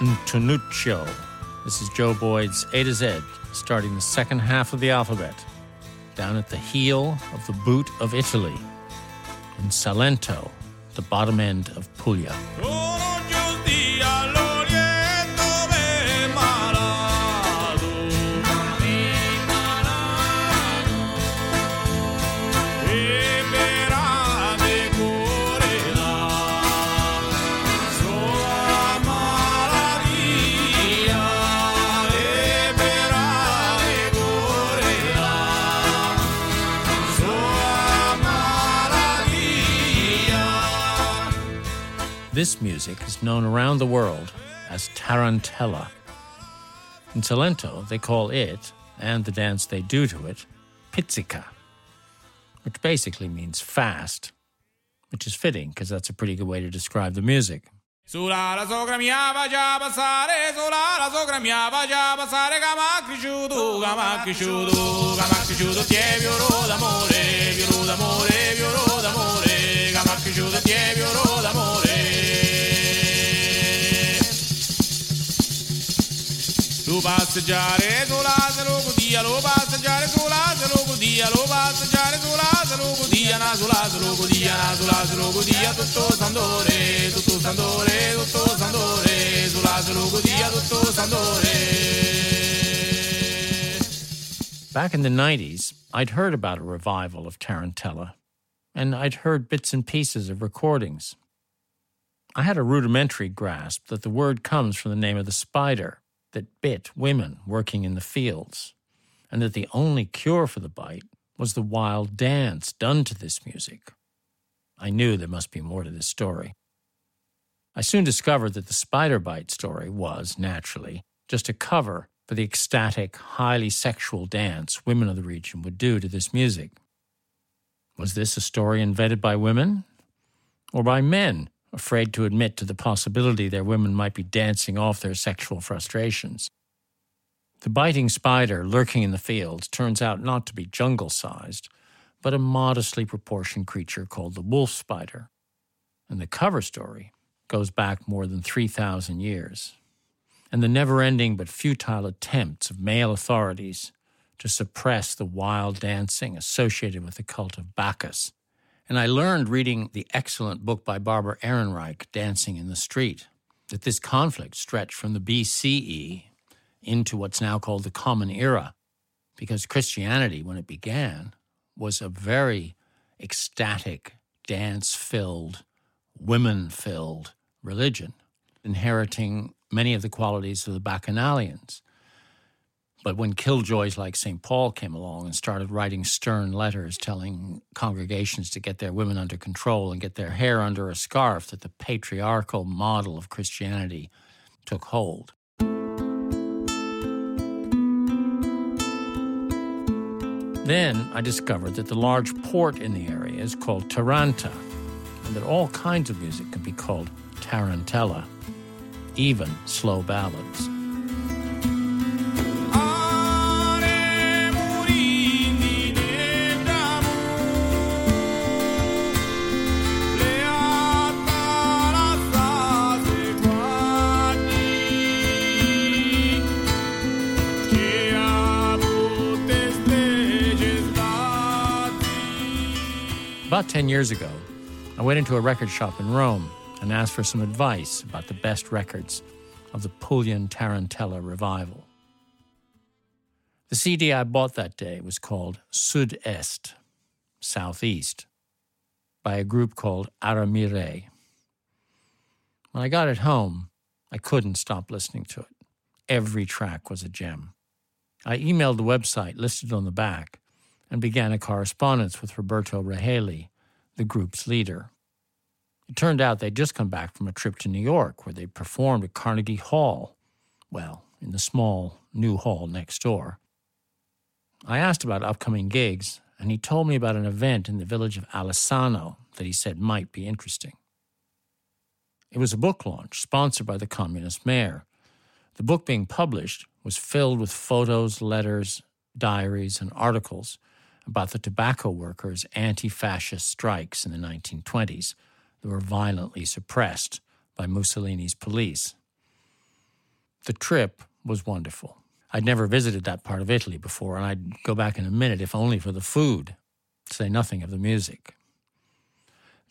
Ntunuccio. This is Joe Boyd's A to Z, starting the second half of the alphabet, down at the heel of the boot of Italy, in Salento, the bottom end of Puglia. This music is known around the world as tarantella. In Salento, they call it, and the dance they do to it, pizzica, which basically means fast, which is fitting because that's a pretty good way to describe the music. Sulla la sogra mia passare, sulla la sogra mia passare, d'amore, d'amore, d'amore, Back in the 90s, I'd heard about a revival of Tarantella, and I'd heard bits and pieces of recordings. I had a rudimentary grasp that the word comes from the name of the spider that bit women working in the fields, and that the only cure for the bite was the wild dance done to this music. I knew there must be more to this story. I soon discovered that the spider bite story was, naturally, just a cover for the ecstatic, highly sexual dance women of the region would do to this music. Was this a story invented by women? Or by men afraid to admit to the possibility their women might be dancing off their sexual frustrations. The biting spider lurking in the fields turns out not to be jungle sized, but a modestly proportioned creature called the wolf spider. And the cover story goes back more than 3,000 years. And the never ending but futile attempts of male authorities to suppress the wild dancing associated with the cult of Bacchus and I learned reading the excellent book by Barbara Ehrenreich, Dancing in the Street, that this conflict stretched from the BCE into what's now called the Common Era, because Christianity, when it began, was a very ecstatic, dance filled, women filled religion, inheriting many of the qualities of the Bacchanalians. But when killjoys like St. Paul came along and started writing stern letters telling congregations to get their women under control and get their hair under a scarf, that the patriarchal model of Christianity took hold. Then I discovered that the large port in the area is called Taranto, and that all kinds of music can be called tarantella, even slow ballads. About 10 years ago, I went into a record shop in Rome and asked for some advice about the best records of the Puglian Tarantella revival. The CD I bought that day was called Sud Est, Southeast, by a group called Aramire. When I got it home, I couldn't stop listening to it. Every track was a gem. I emailed the website listed on the back and began a correspondence with Roberto Raheli, the group's leader. It turned out they'd just come back from a trip to New York where they performed at Carnegie Hall, well, in the small new hall next door. I asked about upcoming gigs, and he told me about an event in the village of Alessano that he said might be interesting. It was a book launch sponsored by the communist mayor. The book being published was filled with photos, letters, diaries, and articles about the tobacco workers' anti fascist strikes in the 1920s that were violently suppressed by Mussolini's police. The trip was wonderful. I'd never visited that part of Italy before, and I'd go back in a minute if only for the food, to say nothing of the music.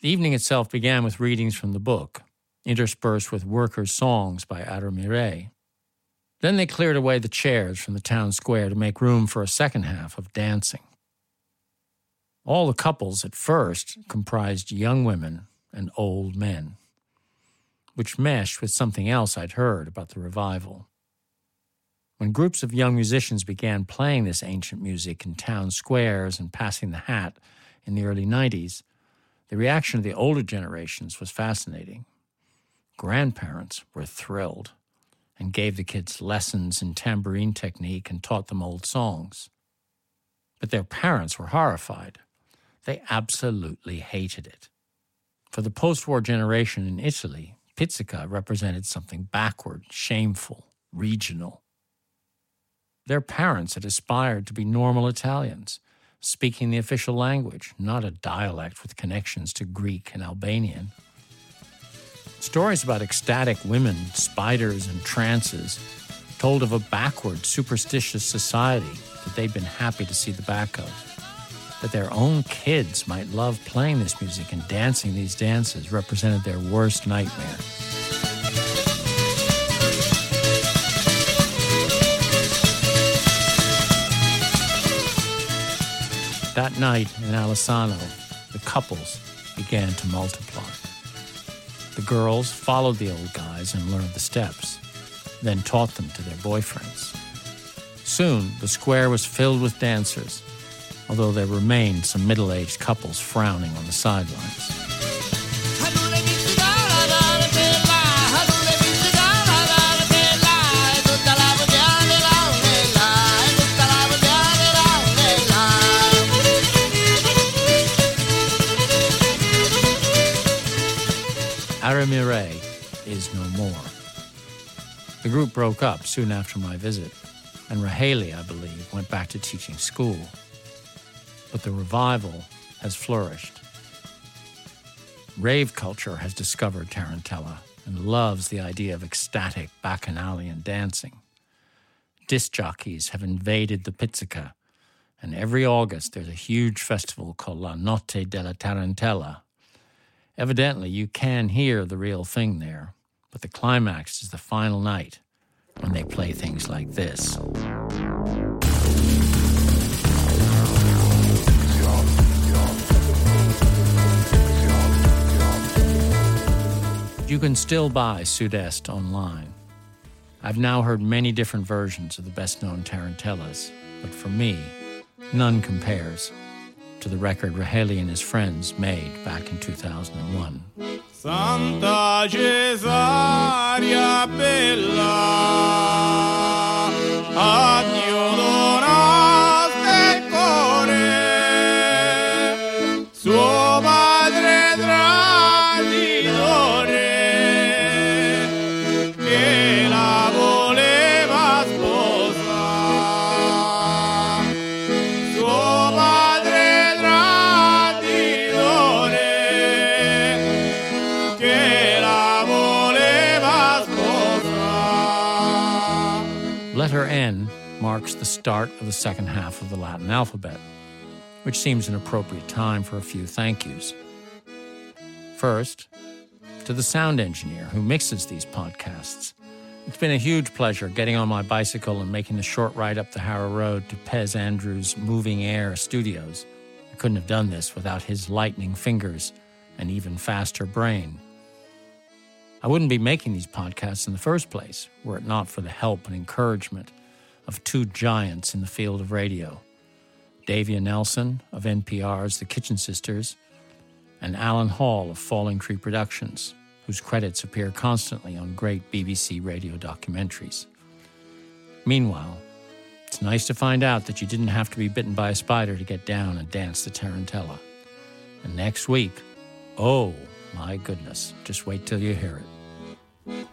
The evening itself began with readings from the book, interspersed with workers' songs by Aramire. Then they cleared away the chairs from the town square to make room for a second half of dancing. All the couples at first comprised young women and old men, which meshed with something else I'd heard about the revival. When groups of young musicians began playing this ancient music in town squares and passing the hat in the early 90s, the reaction of the older generations was fascinating. Grandparents were thrilled and gave the kids lessons in tambourine technique and taught them old songs. But their parents were horrified. They absolutely hated it. For the post war generation in Italy, pizzica represented something backward, shameful, regional. Their parents had aspired to be normal Italians, speaking the official language, not a dialect with connections to Greek and Albanian. Stories about ecstatic women, spiders, and trances told of a backward, superstitious society that they'd been happy to see the back of. That their own kids might love playing this music and dancing these dances represented their worst nightmare. That night in Alessano, the couples began to multiply. The girls followed the old guys and learned the steps, then taught them to their boyfriends. Soon, the square was filled with dancers, although there remained some middle aged couples frowning on the sidelines. Ada is no more. The group broke up soon after my visit, and Raheli, I believe, went back to teaching school. But the revival has flourished. Rave culture has discovered Tarantella and loves the idea of ecstatic bacchanalian dancing. Disc jockeys have invaded the pizzica, and every August there's a huge festival called La Notte della Tarantella Evidently, you can hear the real thing there, but the climax is the final night when they play things like this. You can still buy Sud-Est online. I've now heard many different versions of the best known Tarantellas, but for me, none compares to the record Raheli and his friends made back in 2001. Santa Cesaria Bella, letter N marks the start of the second half of the Latin alphabet, which seems an appropriate time for a few thank yous. First, to the sound engineer who mixes these podcasts. It's been a huge pleasure getting on my bicycle and making the short ride up the Harrow Road to Pez Andrews' Moving Air Studios. I couldn't have done this without his lightning fingers and even faster brain. I wouldn't be making these podcasts in the first place were it not for the help and encouragement of two giants in the field of radio Davia Nelson of NPR's The Kitchen Sisters, and Alan Hall of Falling Tree Productions, whose credits appear constantly on great BBC radio documentaries. Meanwhile, it's nice to find out that you didn't have to be bitten by a spider to get down and dance the Tarantella. And next week, oh, my goodness, just wait till you hear it.